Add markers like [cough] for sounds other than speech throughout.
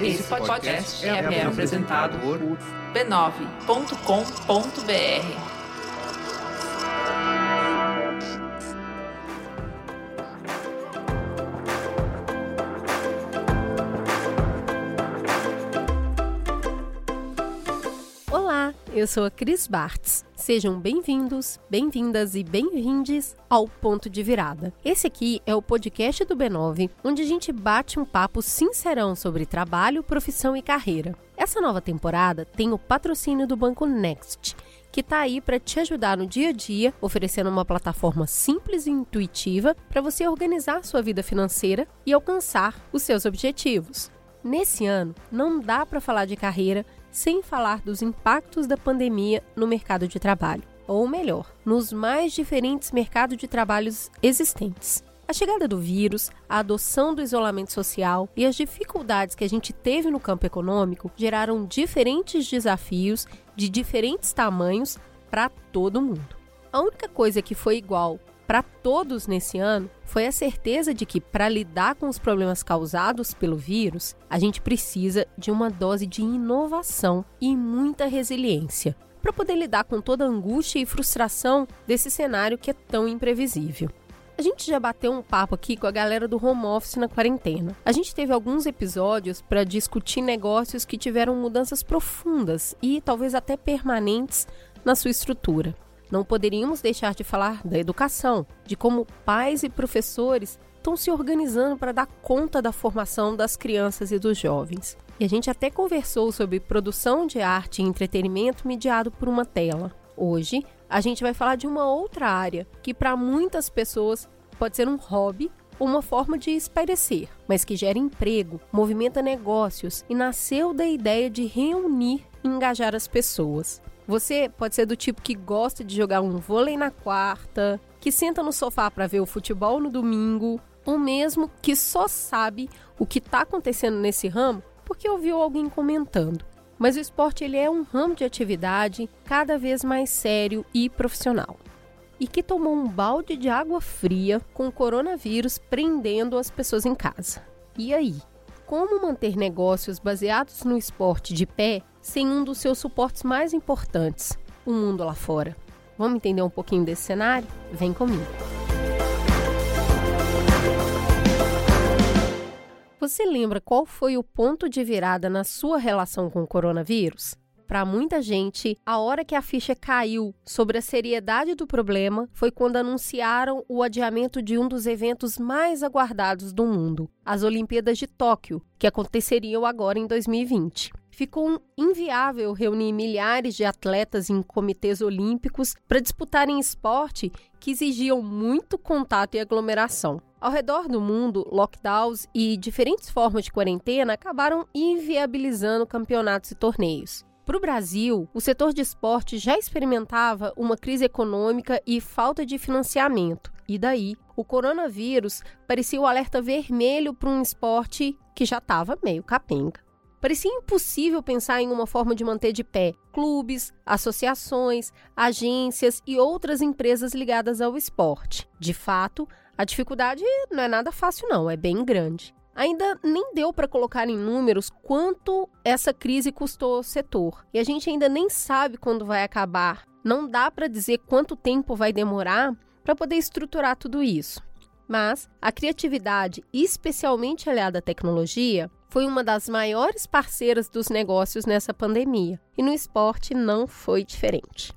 Esse podcast é, é apresentado por b9.com.br. Eu sou a Cris Bartz. Sejam bem-vindos, bem-vindas e bem-vindes ao Ponto de Virada. Esse aqui é o podcast do B9, onde a gente bate um papo sincerão sobre trabalho, profissão e carreira. Essa nova temporada tem o patrocínio do Banco Next, que está aí para te ajudar no dia a dia, oferecendo uma plataforma simples e intuitiva para você organizar sua vida financeira e alcançar os seus objetivos. Nesse ano, não dá para falar de carreira sem falar dos impactos da pandemia no mercado de trabalho, ou melhor, nos mais diferentes mercados de trabalhos existentes. A chegada do vírus, a adoção do isolamento social e as dificuldades que a gente teve no campo econômico geraram diferentes desafios de diferentes tamanhos para todo mundo. A única coisa que foi igual para todos nesse ano foi a certeza de que, para lidar com os problemas causados pelo vírus, a gente precisa de uma dose de inovação e muita resiliência para poder lidar com toda a angústia e frustração desse cenário que é tão imprevisível. A gente já bateu um papo aqui com a galera do home office na quarentena. A gente teve alguns episódios para discutir negócios que tiveram mudanças profundas e talvez até permanentes na sua estrutura. Não poderíamos deixar de falar da educação, de como pais e professores estão se organizando para dar conta da formação das crianças e dos jovens. E a gente até conversou sobre produção de arte e entretenimento mediado por uma tela. Hoje, a gente vai falar de uma outra área que para muitas pessoas pode ser um hobby ou uma forma de espairecer, mas que gera emprego, movimenta negócios e nasceu da ideia de reunir e engajar as pessoas. Você pode ser do tipo que gosta de jogar um vôlei na quarta, que senta no sofá para ver o futebol no domingo, ou mesmo que só sabe o que está acontecendo nesse ramo porque ouviu alguém comentando. Mas o esporte ele é um ramo de atividade cada vez mais sério e profissional. E que tomou um balde de água fria com o coronavírus prendendo as pessoas em casa. E aí? Como manter negócios baseados no esporte de pé sem um dos seus suportes mais importantes, o mundo lá fora. Vamos entender um pouquinho desse cenário? Vem comigo. Você lembra qual foi o ponto de virada na sua relação com o coronavírus? Para muita gente, a hora que a ficha caiu sobre a seriedade do problema foi quando anunciaram o adiamento de um dos eventos mais aguardados do mundo, as Olimpíadas de Tóquio, que aconteceriam agora em 2020 ficou inviável reunir milhares de atletas em comitês olímpicos para disputarem esporte que exigiam muito contato e aglomeração. Ao redor do mundo, lockdowns e diferentes formas de quarentena acabaram inviabilizando campeonatos e torneios. Para o Brasil, o setor de esporte já experimentava uma crise econômica e falta de financiamento. E daí, o coronavírus parecia o alerta vermelho para um esporte que já estava meio capenga. Parecia impossível pensar em uma forma de manter de pé clubes, associações, agências e outras empresas ligadas ao esporte. De fato, a dificuldade não é nada fácil, não, é bem grande. Ainda nem deu para colocar em números quanto essa crise custou ao setor. E a gente ainda nem sabe quando vai acabar. Não dá para dizer quanto tempo vai demorar para poder estruturar tudo isso. Mas a criatividade, especialmente aliada à tecnologia, foi uma das maiores parceiras dos negócios nessa pandemia. E no esporte não foi diferente.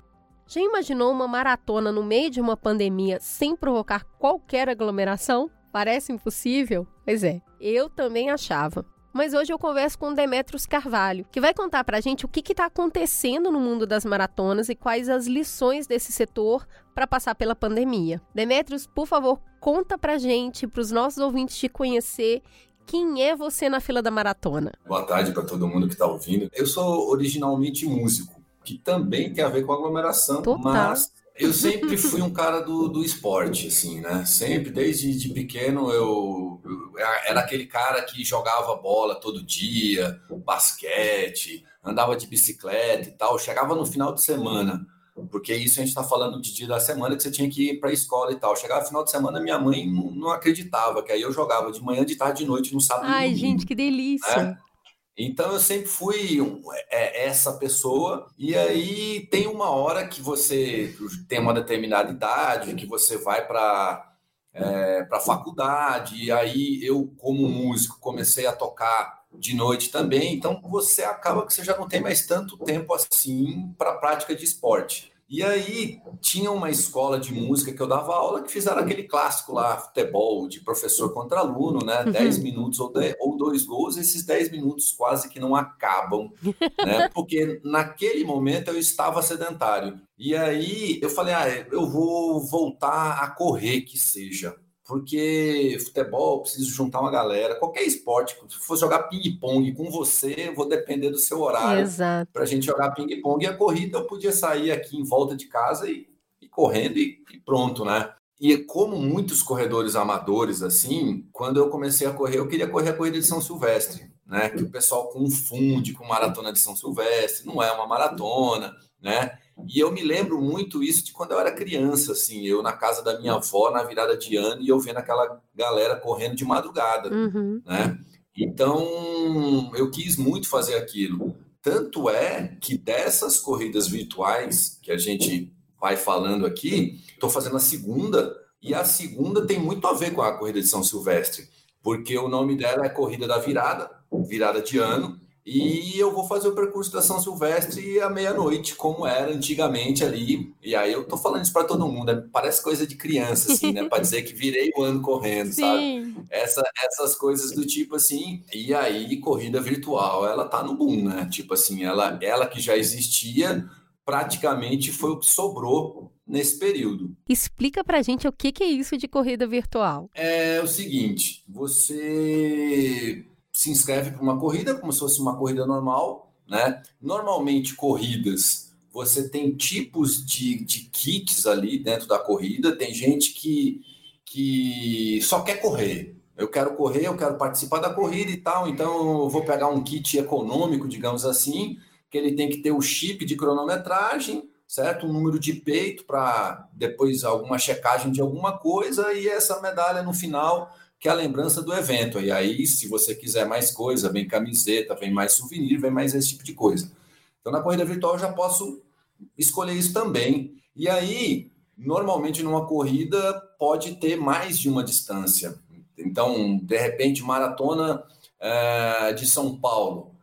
Já imaginou uma maratona no meio de uma pandemia sem provocar qualquer aglomeração? Parece impossível? Pois é, eu também achava. Mas hoje eu converso com Demetrios Carvalho, que vai contar pra gente o que está acontecendo no mundo das maratonas e quais as lições desse setor para passar pela pandemia. Demetrios, por favor, conta pra gente, para os nossos ouvintes te conhecer quem é você na fila da maratona? Boa tarde para todo mundo que está ouvindo. Eu sou originalmente músico, que também tem a ver com aglomeração, Total. mas eu sempre fui um cara do, do esporte, assim, né? Sempre, desde de pequeno, eu, eu, era aquele cara que jogava bola todo dia, basquete, andava de bicicleta e tal. Chegava no final de semana, porque isso a gente está falando de dia da semana que você tinha que ir para a escola e tal. Chegava final de semana, minha mãe não, não, acreditava, que aí eu jogava de manhã, de tarde, de noite, no sábado. Ai, gente, que delícia! Né? Então eu sempre fui é, essa pessoa, e aí tem uma hora que você tem uma determinada idade, que você vai para é, para faculdade, e aí eu, como músico, comecei a tocar de noite também, então você acaba que você já não tem mais tanto tempo assim para prática de esporte. E aí tinha uma escola de música que eu dava aula que fizeram aquele clássico lá, futebol, de professor contra aluno, né? Uhum. 10 minutos ou, dez, ou dois gols, esses 10 minutos quase que não acabam, [laughs] né? Porque naquele momento eu estava sedentário. E aí eu falei, ah, eu vou voltar a correr que seja porque futebol preciso juntar uma galera, qualquer esporte, se for jogar ping-pong com você, vou depender do seu horário para a gente jogar ping-pong. E a corrida eu podia sair aqui em volta de casa e, e correndo e, e, pronto, né? E como muitos corredores amadores, assim, quando eu comecei a correr, eu queria correr a corrida de São Silvestre, né? Que o pessoal confunde com maratona de São Silvestre, não é uma maratona, né? E eu me lembro muito isso de quando eu era criança, assim, eu na casa da minha avó na virada de ano e eu vendo aquela galera correndo de madrugada, uhum. né? Então eu quis muito fazer aquilo. Tanto é que dessas corridas virtuais que a gente vai falando aqui, estou fazendo a segunda e a segunda tem muito a ver com a corrida de São Silvestre, porque o nome dela é Corrida da Virada, virada de ano, e eu vou fazer o percurso da São Silvestre à meia-noite, como era antigamente ali. E aí eu tô falando isso para todo mundo, né? parece coisa de criança, assim, né? Para dizer que virei o ano correndo, Sim. sabe? Essa, essas coisas do tipo assim. E aí, corrida virtual, ela tá no boom, né? Tipo assim, ela, ela que já existia, praticamente foi o que sobrou nesse período. Explica pra gente o que, que é isso de corrida virtual. É o seguinte, você se inscreve para uma corrida como se fosse uma corrida normal, né? Normalmente, corridas, você tem tipos de, de kits ali dentro da corrida. Tem gente que, que só quer correr. Eu quero correr, eu quero participar da corrida e tal, então eu vou pegar um kit econômico, digamos assim, que ele tem que ter o chip de cronometragem, certo? Um número de peito para depois alguma checagem de alguma coisa e essa medalha no final que é a lembrança do evento. E aí, se você quiser mais coisa, vem camiseta, vem mais souvenir, vem mais esse tipo de coisa. Então, na corrida virtual, eu já posso escolher isso também. E aí, normalmente, numa corrida, pode ter mais de uma distância. Então, de repente, maratona é, de São Paulo.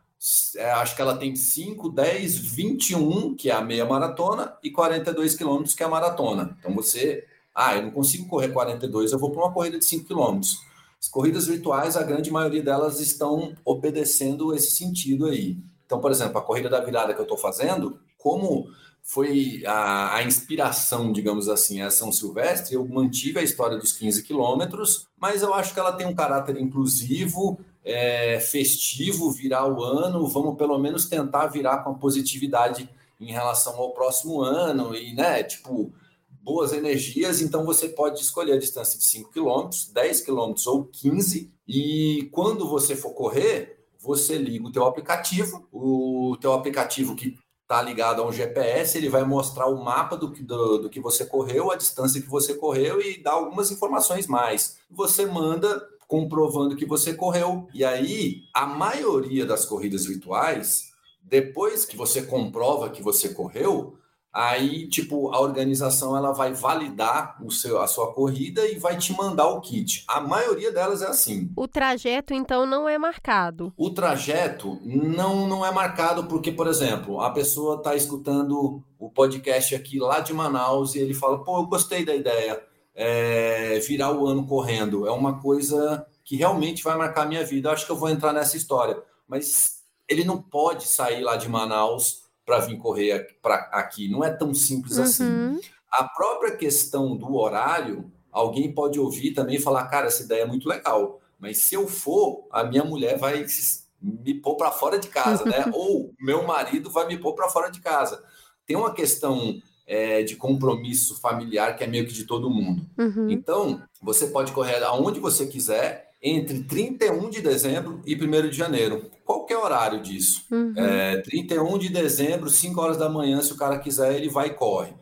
É, acho que ela tem 5, 10, 21, que é a meia maratona, e 42 quilômetros, que é a maratona. Então, você ah, eu não consigo correr 42, eu vou para uma corrida de 5 quilômetros. As corridas virtuais, a grande maioria delas estão obedecendo esse sentido aí. Então, por exemplo, a corrida da virada que eu estou fazendo, como foi a, a, inspiração, digamos assim, a São Silvestre, eu mantive a história dos 15 quilômetros, mas eu acho que ela tem um caráter inclusivo, é, festivo, virar o ano, vamos pelo menos tentar virar com a positividade em relação ao próximo ano, e, né, tipo, boas energias, então você pode escolher a distância de 5 km, 10 km ou 15, e quando você for correr, você liga o teu aplicativo, o teu aplicativo que está ligado a um GPS, ele vai mostrar o mapa do que, do, do que você correu, a distância que você correu e dá algumas informações mais. Você manda comprovando que você correu. E aí, a maioria das corridas virtuais, depois que você comprova que você correu, Aí, tipo, a organização ela vai validar o seu, a sua corrida e vai te mandar o kit. A maioria delas é assim. O trajeto, então, não é marcado. O trajeto não, não é marcado porque, por exemplo, a pessoa está escutando o podcast aqui lá de Manaus e ele fala: pô, eu gostei da ideia. É, virar o ano correndo. É uma coisa que realmente vai marcar a minha vida. acho que eu vou entrar nessa história. Mas ele não pode sair lá de Manaus para vir correr aqui. Não é tão simples uhum. assim. A própria questão do horário, alguém pode ouvir também e falar, cara, essa ideia é muito legal. Mas se eu for, a minha mulher vai me pôr para fora de casa, né? [laughs] Ou meu marido vai me pôr para fora de casa. Tem uma questão é, de compromisso familiar que é meio que de todo mundo. Uhum. Então, você pode correr aonde você quiser entre 31 de dezembro e 1 de janeiro qualquer horário disso. Uhum. É, 31 de dezembro, 5 horas da manhã, se o cara quiser, ele vai e corre.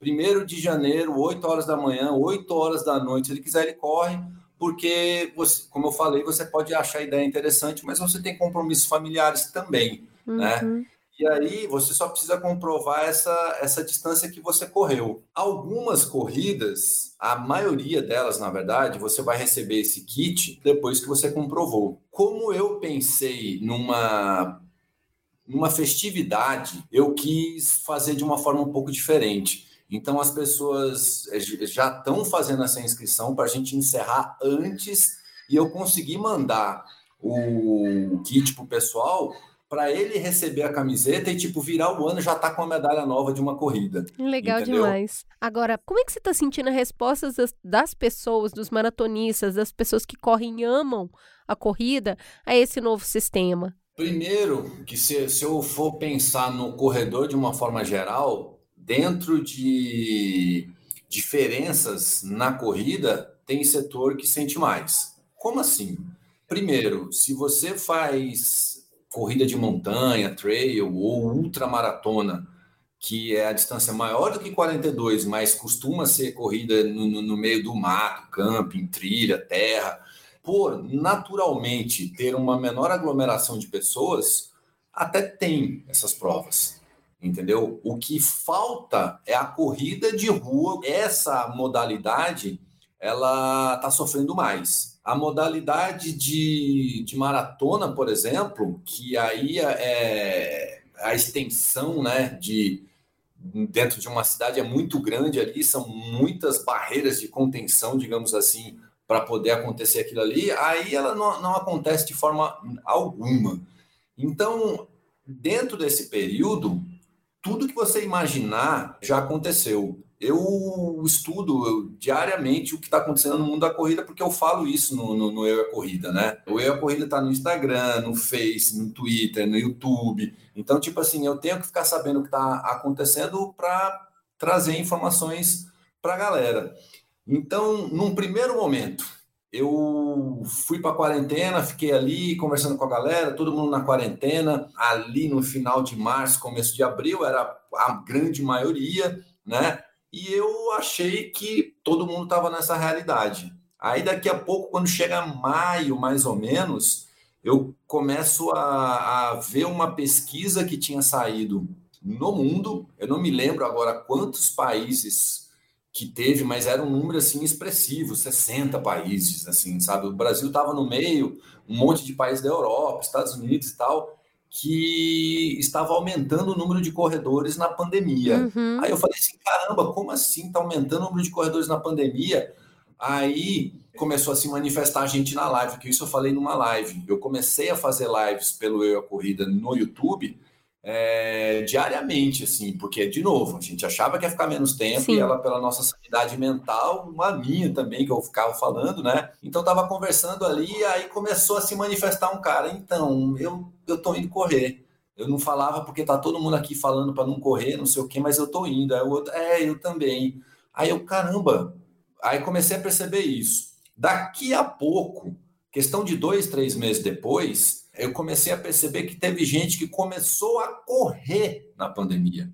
1 de janeiro, 8 horas da manhã, 8 horas da noite, se ele quiser, ele corre, porque, você, como eu falei, você pode achar a ideia interessante, mas você tem compromissos familiares também, né? uhum. né? E aí você só precisa comprovar essa, essa distância que você correu. Algumas corridas, a maioria delas, na verdade, você vai receber esse kit depois que você comprovou. Como eu pensei numa numa festividade, eu quis fazer de uma forma um pouco diferente. Então as pessoas eh, já estão fazendo essa inscrição para a gente encerrar antes e eu conseguir mandar o kit para o pessoal para ele receber a camiseta e, tipo, virar o ano já tá com uma medalha nova de uma corrida. Legal entendeu? demais. Agora, como é que você tá sentindo as respostas das, das, pessoas, dos maratonistas, das pessoas que correm e amam a corrida a esse novo sistema? Primeiro, que se, se eu for pensar no corredor de uma forma geral, dentro de diferenças na corrida, tem setor que sente mais. Como assim? Primeiro, se você faz corrida de montanha, trail ou ultramaratona, que é a distância maior do que 42, mas costuma ser corrida no, no meio do mato, camping, trilha, terra, por naturalmente ter uma menor aglomeração de pessoas, até tem essas provas. Entendeu? O que falta é a corrida de rua. Essa modalidade ela está sofrendo mais. A modalidade de, de maratona, por exemplo, que aí é a extensão né, de dentro de uma cidade é muito grande ali, são muitas barreiras de contenção, digamos assim, para poder acontecer aquilo ali, aí ela não, não acontece de forma alguma. Então, dentro desse período, tudo que você imaginar já aconteceu eu estudo diariamente o que está acontecendo no mundo da corrida, porque eu falo isso no, no, no Eu a Corrida, né? O Eu a Corrida está no Instagram, no Face, no Twitter, no YouTube. Então, tipo assim, eu tenho que ficar sabendo o que está acontecendo para trazer informações para a galera. Então, num primeiro momento, eu fui para a quarentena, fiquei ali conversando com a galera, todo mundo na quarentena. Ali no final de março, começo de abril, era a grande maioria, né? E eu achei que todo mundo estava nessa realidade. Aí daqui a pouco, quando chega maio, mais ou menos, eu começo a, a ver uma pesquisa que tinha saído no mundo. Eu não me lembro agora quantos países que teve, mas era um número assim expressivo, 60 países, assim, sabe? O Brasil estava no meio, um monte de países da Europa, Estados Unidos e tal que estava aumentando o número de corredores na pandemia. Uhum. Aí eu falei assim, caramba, como assim está aumentando o número de corredores na pandemia? Aí começou a se manifestar a gente na live, que isso eu falei numa live. Eu comecei a fazer lives pelo Eu a Corrida no YouTube é, diariamente, assim, porque, de novo, a gente achava que ia ficar menos tempo Sim. e ela, pela nossa sanidade mental, uma minha também, que eu ficava falando, né? Então, tava conversando ali e aí começou a se manifestar um cara. Então, eu, eu tô indo correr. Eu não falava porque tá todo mundo aqui falando para não correr, não sei o quê, mas eu tô indo. Aí o outro, é, eu também. Aí eu, caramba. Aí comecei a perceber isso. Daqui a pouco, questão de dois, três meses depois, eu comecei a perceber que teve gente que começou a correr na pandemia.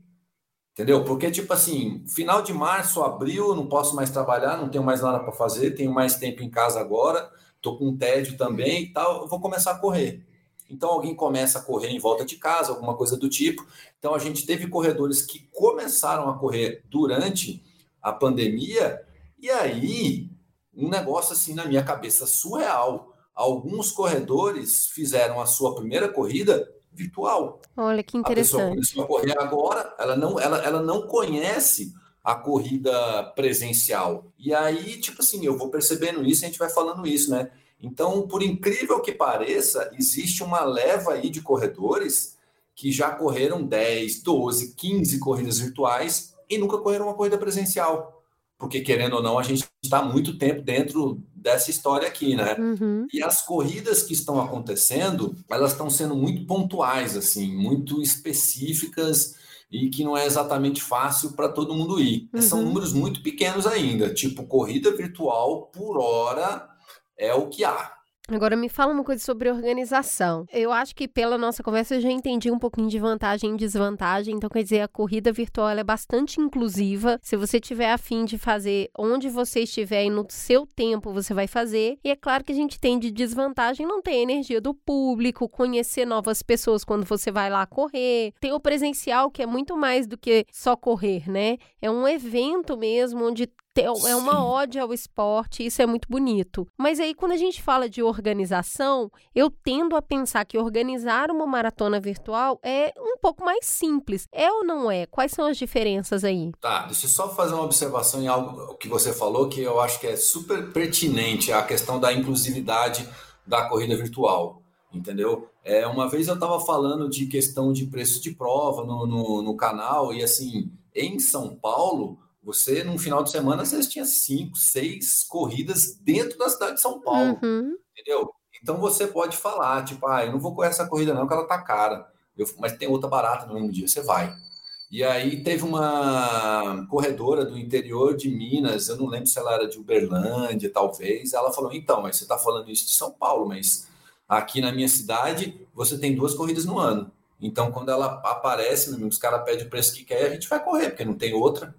Entendeu? Porque, tipo assim, final de março, abril, não posso mais trabalhar, não tenho mais nada para fazer, tenho mais tempo em casa agora, tô com tédio também e tal, vou começar a correr. Então, alguém começa a correr em volta de casa, alguma coisa do tipo. Então, a gente teve corredores que começaram a correr durante a pandemia, e aí, um negócio assim na minha cabeça surreal alguns corredores fizeram a sua primeira corrida virtual. Olha que interessante. A pessoa começou a correr agora, ela não, ela, ela não conhece a corrida presencial. E aí, tipo assim, eu vou percebendo isso, a gente vai falando isso, né? Então, por incrível que pareça, existe uma leva aí de corredores que já correram 10, 12, 15 corridas virtuais e nunca correram uma corrida presencial porque querendo ou não, a gente está muito tempo dentro dessa história aqui, né? Uhum. E as corridas que estão acontecendo, elas estão sendo muito pontuais, assim, muito específicas e que não é exatamente fácil para todo mundo ir. Uhum. São números muito pequenos ainda, tipo corrida virtual por hora é o que há. Agora me fala uma coisa sobre organização. Eu acho que pela nossa conversa eu já entendi um pouquinho de vantagem e desvantagem. Então, quer dizer, a corrida virtual é bastante inclusiva. Se você tiver afim de fazer onde você estiver e no seu tempo, você vai fazer. E é claro que a gente tem de desvantagem não ter energia do público, conhecer novas pessoas quando você vai lá correr. Tem o presencial, que é muito mais do que só correr, né? É um evento mesmo onde é uma ode ao esporte, isso é muito bonito. Mas aí, quando a gente fala de organização, eu tendo a pensar que organizar uma maratona virtual é um pouco mais simples. É ou não é? Quais são as diferenças aí? Tá, deixa eu só fazer uma observação em algo que você falou que eu acho que é super pertinente, a questão da inclusividade da corrida virtual. Entendeu? É, uma vez eu estava falando de questão de preço de prova no, no, no canal, e assim, em São Paulo, você, num final de semana, você tinha cinco, seis corridas dentro da cidade de São Paulo. Uhum. Entendeu? Então você pode falar, tipo, ah, eu não vou correr essa corrida, não, porque ela tá cara. Eu, mas tem outra barata no mesmo dia, você vai. E aí teve uma corredora do interior de Minas, eu não lembro se ela era de Uberlândia, talvez. Ela falou: então, mas você está falando isso de São Paulo, mas aqui na minha cidade você tem duas corridas no ano. Então, quando ela aparece, os caras pedem o preço que quer, a gente vai correr, porque não tem outra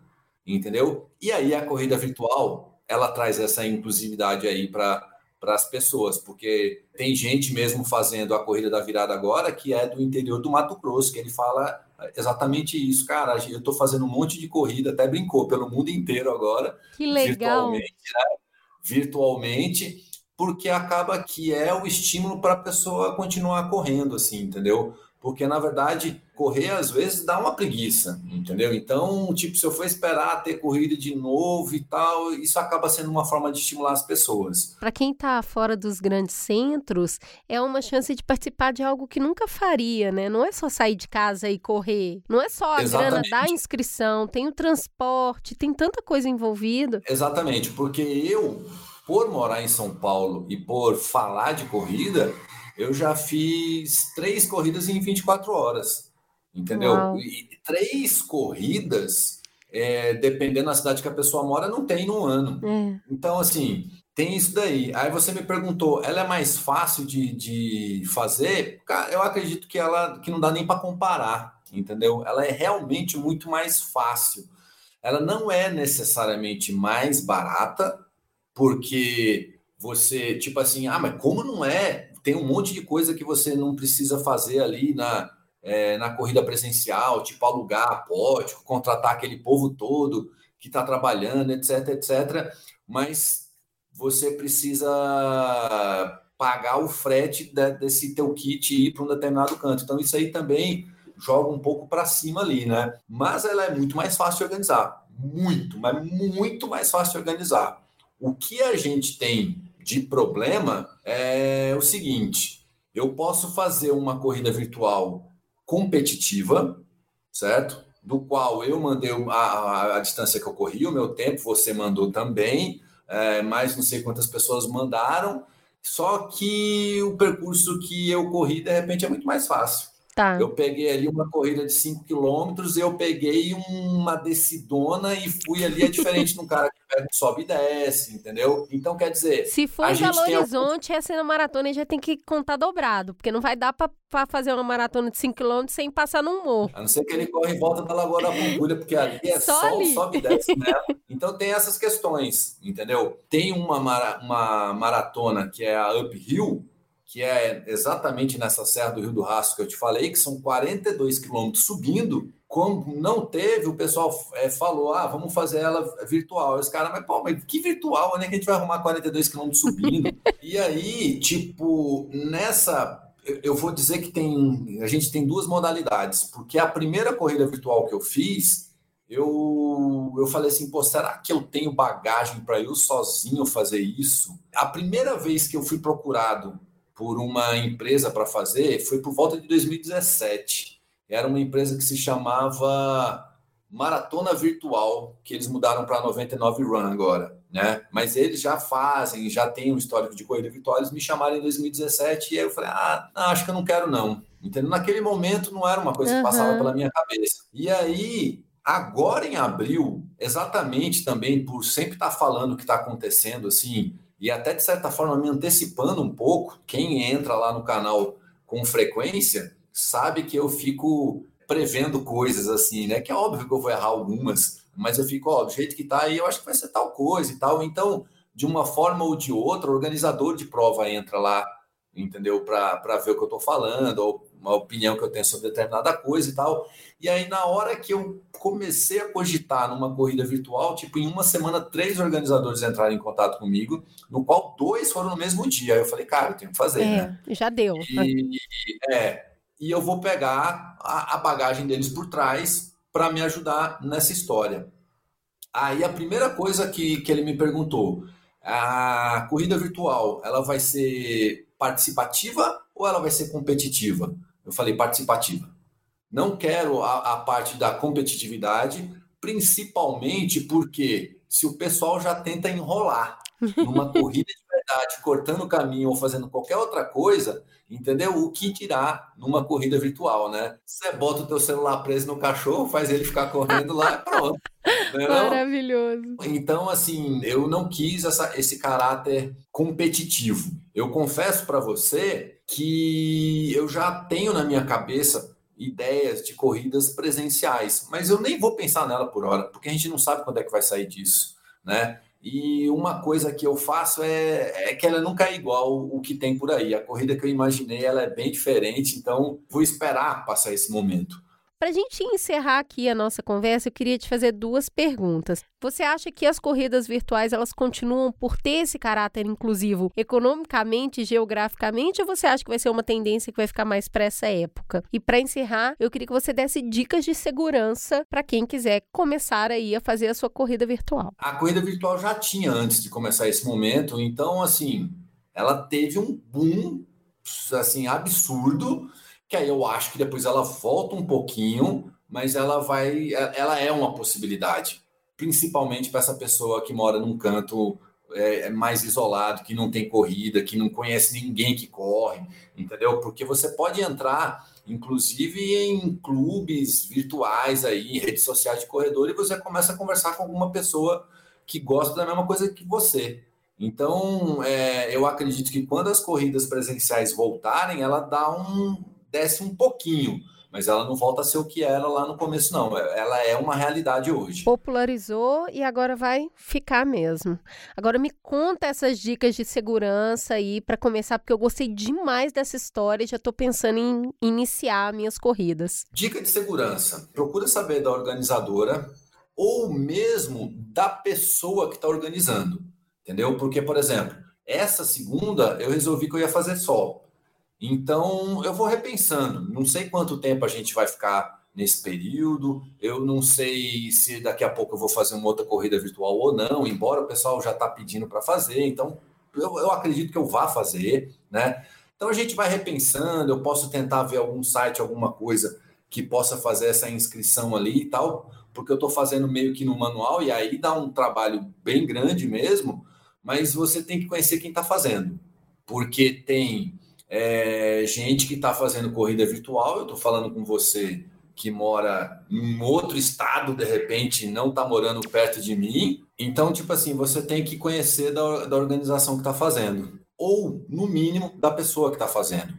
entendeu? E aí a corrida virtual, ela traz essa inclusividade aí para para as pessoas, porque tem gente mesmo fazendo a corrida da virada agora que é do interior do Mato Grosso, que ele fala exatamente isso, cara. Eu estou fazendo um monte de corrida, até brincou pelo mundo inteiro agora, que legal, virtualmente, né? virtualmente, porque acaba que é o estímulo para a pessoa continuar correndo, assim, entendeu? Porque na verdade correr às vezes dá uma preguiça, entendeu? Então, tipo, se eu for esperar ter corrida de novo e tal, isso acaba sendo uma forma de estimular as pessoas. Para quem está fora dos grandes centros, é uma chance de participar de algo que nunca faria, né? Não é só sair de casa e correr, não é só a Exatamente. grana da inscrição, tem o transporte, tem tanta coisa envolvida. Exatamente, porque eu, por morar em São Paulo e por falar de corrida, eu já fiz três corridas em 24 horas, entendeu? Uau. E três corridas, é, dependendo da cidade que a pessoa mora, não tem no ano. É. Então, assim, tem isso daí. Aí você me perguntou, ela é mais fácil de, de fazer? Cara, eu acredito que ela que não dá nem para comparar, entendeu? Ela é realmente muito mais fácil. Ela não é necessariamente mais barata, porque você, tipo assim, ah, mas como não é? Tem um monte de coisa que você não precisa fazer ali na, é, na corrida presencial, tipo alugar pódio, contratar aquele povo todo que está trabalhando, etc, etc. Mas você precisa pagar o frete de, desse teu kit e ir para um determinado canto. Então isso aí também joga um pouco para cima ali, né? Mas ela é muito mais fácil de organizar, muito, mas muito mais fácil de organizar. O que a gente tem de problema é o seguinte: eu posso fazer uma corrida virtual competitiva, certo? Do qual eu mandei a, a, a distância que eu corri, o meu tempo, você mandou também, é, mais não sei quantas pessoas mandaram. Só que o percurso que eu corri, de repente, é muito mais fácil. Tá. Eu peguei ali uma corrida de 5 quilômetros, eu peguei uma decidona e fui ali, é diferente de um cara que pega, sobe e desce, entendeu? Então, quer dizer... Se for em Belo Horizonte, algum... essa maratona e já tem que contar dobrado, porque não vai dar para fazer uma maratona de 5 quilômetros sem passar num morro. A não ser que ele corre em volta da Lagoa da Pampulha, porque ali é só, só ali. sobe e desce né? Então tem essas questões, entendeu? Tem uma, mara uma maratona que é a Uphill, que é exatamente nessa Serra do Rio do Rastro que eu te falei, que são 42 quilômetros subindo. Como não teve, o pessoal é, falou: ah, vamos fazer ela virtual. Os caras, mas pô, mas que virtual? Onde é que a gente vai arrumar 42 quilômetros subindo? [laughs] e aí, tipo, nessa eu vou dizer que tem a gente tem duas modalidades, porque a primeira corrida virtual que eu fiz, eu, eu falei assim, pô, será que eu tenho bagagem para eu sozinho fazer isso? A primeira vez que eu fui procurado por uma empresa para fazer foi por volta de 2017. Era uma empresa que se chamava Maratona Virtual, que eles mudaram para 99 Run agora, né? Mas eles já fazem, já tem um histórico de corrida virtual. Eles me chamaram em 2017 e aí eu falei: ah, acho que eu não quero não. Entendeu? Naquele momento não era uma coisa que uhum. passava pela minha cabeça. E aí Agora em abril, exatamente também por sempre estar falando o que está acontecendo assim e até de certa forma me antecipando um pouco, quem entra lá no canal com frequência sabe que eu fico prevendo coisas assim, né? Que é óbvio que eu vou errar algumas, mas eu fico, ó, do jeito que tá aí, eu acho que vai ser tal coisa e tal. Então, de uma forma ou de outra, o organizador de prova entra lá, entendeu? Para ver o que eu estou falando, ou uma opinião que eu tenho sobre determinada coisa e tal. E aí, na hora que eu comecei a cogitar numa corrida virtual, tipo, em uma semana, três organizadores entraram em contato comigo, no qual dois foram no mesmo dia. Aí eu falei, cara, eu tenho que fazer. É, né? já deu. E, é, e eu vou pegar a, a bagagem deles por trás para me ajudar nessa história. Aí a primeira coisa que, que ele me perguntou, a corrida virtual, ela vai ser participativa ou ela vai ser competitiva? Eu falei participativa. Não quero a, a parte da competitividade, principalmente porque se o pessoal já tenta enrolar [laughs] numa corrida verdade, cortando o caminho ou fazendo qualquer outra coisa, entendeu? O que dirá numa corrida virtual, né? Você bota o teu celular preso no cachorro, faz ele ficar correndo lá, pronto. [laughs] Né, Maravilhoso. Então, assim, eu não quis essa, esse caráter competitivo. Eu confesso para você que eu já tenho na minha cabeça ideias de corridas presenciais, mas eu nem vou pensar nela por hora, porque a gente não sabe quando é que vai sair disso, né? E uma coisa que eu faço é, é, que ela nunca é igual o que tem por aí. A corrida que eu imaginei ela é bem diferente, então vou esperar passar esse momento. Para a gente encerrar aqui a nossa conversa, eu queria te fazer duas perguntas. Você acha que as corridas virtuais elas continuam por ter esse caráter inclusivo economicamente, geograficamente, ou você acha que vai ser uma tendência que vai ficar mais para essa época? E para encerrar, eu queria que você desse dicas de segurança para quem quiser começar aí a fazer a sua corrida virtual. A corrida virtual já tinha antes de começar esse momento, então assim, ela teve um boom assim absurdo que aí eu acho que depois ela volta um pouquinho, mas ela vai, ela é uma possibilidade, principalmente para essa pessoa que mora num canto é, é, mais isolado, que não tem corrida, que não conhece ninguém que corre, entendeu? Porque você pode entrar, inclusive, em clubes virtuais aí, em redes sociais de corredor, e você começa a conversar com alguma pessoa que gosta da mesma coisa que você. Então, é, eu acredito que quando as corridas presenciais voltarem, ela dá um, desce um pouquinho, mas ela não volta a ser o que era lá no começo, não. Ela é uma realidade hoje. Popularizou e agora vai ficar mesmo. Agora me conta essas dicas de segurança aí para começar, porque eu gostei demais dessa história e já estou pensando em iniciar minhas corridas. Dica de segurança: procura saber da organizadora ou mesmo da pessoa que está organizando, entendeu? Porque, por exemplo, essa segunda eu resolvi que eu ia fazer só. Então, eu vou repensando. Não sei quanto tempo a gente vai ficar nesse período. Eu não sei se daqui a pouco eu vou fazer uma outra corrida virtual ou não, embora o pessoal já está pedindo para fazer. Então, eu, eu acredito que eu vá fazer, né? Então, a gente vai repensando. Eu posso tentar ver algum site, alguma coisa que possa fazer essa inscrição ali e tal, porque eu estou fazendo meio que no manual e aí dá um trabalho bem grande mesmo, mas você tem que conhecer quem está fazendo, porque tem é, gente que está fazendo corrida virtual. Eu estou falando com você que mora em outro estado, de repente, não está morando perto de mim. Então, tipo assim, você tem que conhecer da, da organização que está fazendo, ou, no mínimo, da pessoa que está fazendo.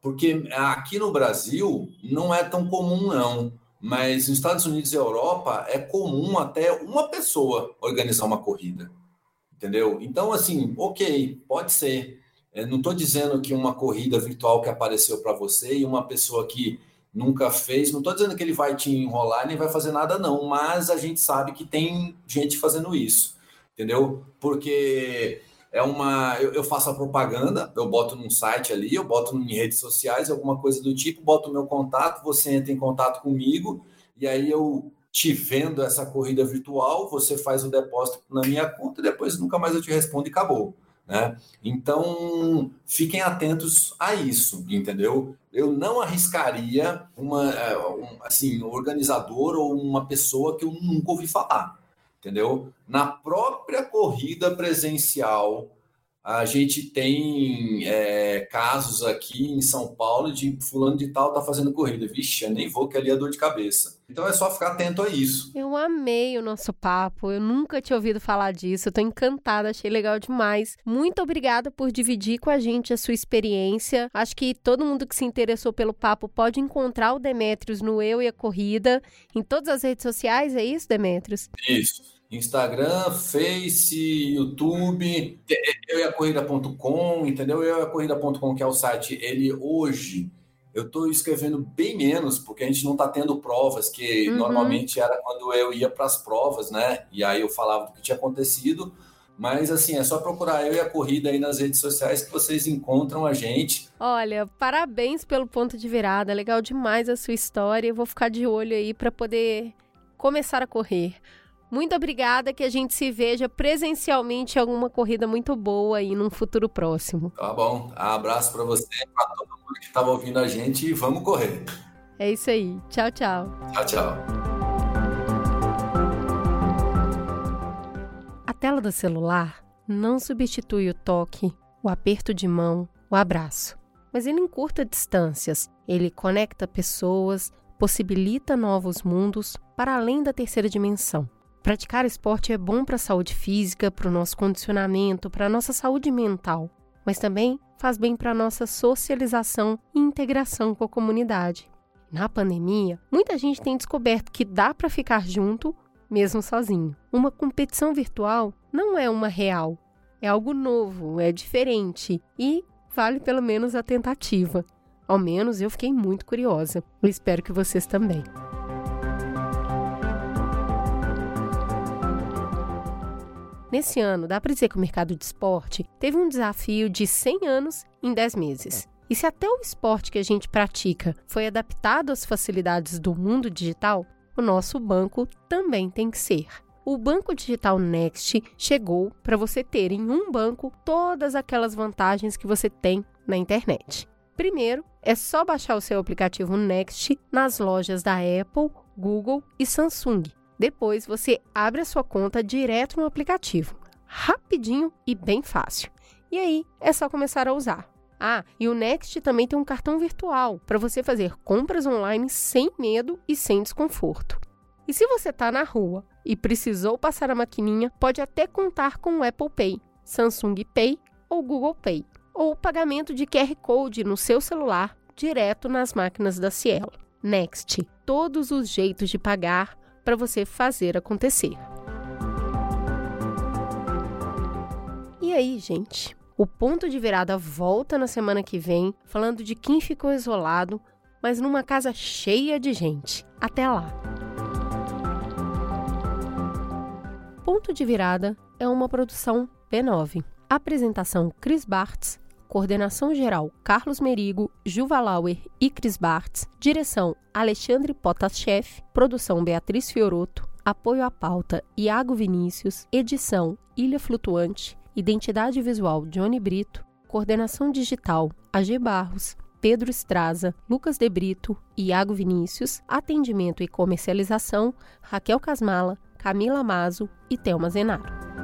Porque aqui no Brasil não é tão comum, não. Mas nos Estados Unidos e Europa é comum até uma pessoa organizar uma corrida. Entendeu? Então, assim, ok, pode ser. Eu não estou dizendo que uma corrida virtual que apareceu para você e uma pessoa que nunca fez, não estou dizendo que ele vai te enrolar nem vai fazer nada, não, mas a gente sabe que tem gente fazendo isso, entendeu? Porque é uma. Eu, eu faço a propaganda, eu boto num site ali, eu boto em redes sociais, alguma coisa do tipo, boto meu contato, você entra em contato comigo, e aí eu te vendo essa corrida virtual, você faz o depósito na minha conta e depois nunca mais eu te respondo e acabou. Né? Então, fiquem atentos a isso, entendeu? Eu não arriscaria uma, é, assim, um organizador ou uma pessoa que eu nunca ouvi falar, entendeu? Na própria corrida presencial, a gente tem é, casos aqui em São Paulo de fulano de tal tá fazendo corrida. Vixe, eu nem vou que ali é dor de cabeça. Então é só ficar atento a isso. Eu amei o nosso papo. Eu nunca tinha ouvido falar disso. Eu tô encantada, achei legal demais. Muito obrigada por dividir com a gente a sua experiência. Acho que todo mundo que se interessou pelo papo pode encontrar o Demetrios no Eu e a Corrida em todas as redes sociais, é isso, Demetrios? Isso. Instagram, Face, YouTube, euiacorrida.com, entendeu? Euiacorrida.com, que é o site, ele hoje eu estou escrevendo bem menos, porque a gente não está tendo provas, que uhum. normalmente era quando eu ia para as provas, né? E aí eu falava do que tinha acontecido. Mas assim, é só procurar eu e a corrida aí nas redes sociais que vocês encontram a gente. Olha, parabéns pelo ponto de virada. Legal demais a sua história. Eu vou ficar de olho aí para poder começar a correr. Muito obrigada, que a gente se veja presencialmente em alguma corrida muito boa aí num futuro próximo. Tá bom. Abraço para você, para todo mundo que estava ouvindo a gente e vamos correr. É isso aí. Tchau, tchau. Tchau, tchau. A tela do celular não substitui o toque, o aperto de mão, o abraço. Mas ele encurta distâncias, ele conecta pessoas, possibilita novos mundos para além da terceira dimensão. Praticar esporte é bom para a saúde física, para o nosso condicionamento, para a nossa saúde mental, mas também faz bem para a nossa socialização e integração com a comunidade. Na pandemia, muita gente tem descoberto que dá para ficar junto mesmo sozinho. Uma competição virtual não é uma real, é algo novo, é diferente e vale pelo menos a tentativa. Ao menos eu fiquei muito curiosa. Eu espero que vocês também. Nesse ano, dá para dizer que o mercado de esporte teve um desafio de 100 anos em 10 meses. E se até o esporte que a gente pratica foi adaptado às facilidades do mundo digital, o nosso banco também tem que ser. O Banco Digital Next chegou para você ter em um banco todas aquelas vantagens que você tem na internet. Primeiro, é só baixar o seu aplicativo Next nas lojas da Apple, Google e Samsung depois você abre a sua conta direto no aplicativo. Rapidinho e bem fácil. E aí é só começar a usar. Ah, e o Next também tem um cartão virtual para você fazer compras online sem medo e sem desconforto. E se você está na rua e precisou passar a maquininha, pode até contar com o Apple Pay, Samsung Pay ou Google Pay, ou pagamento de QR Code no seu celular direto nas máquinas da Cielo. Next, todos os jeitos de pagar para você fazer acontecer. E aí, gente? O ponto de virada volta na semana que vem, falando de quem ficou isolado, mas numa casa cheia de gente. Até lá! Ponto de Virada é uma produção B9. Apresentação Cris Bartz, Coordenação geral Carlos Merigo, Juva Lauer e Cris Bartz. Direção Alexandre Potaschef. Produção Beatriz Fioroto. Apoio à pauta Iago Vinícius. Edição Ilha Flutuante. Identidade visual Johnny Brito. Coordenação digital AG Barros. Pedro Estraza, Lucas De Brito, Iago Vinícius, atendimento e comercialização, Raquel Casmala, Camila Mazo e Thelma Zenaro.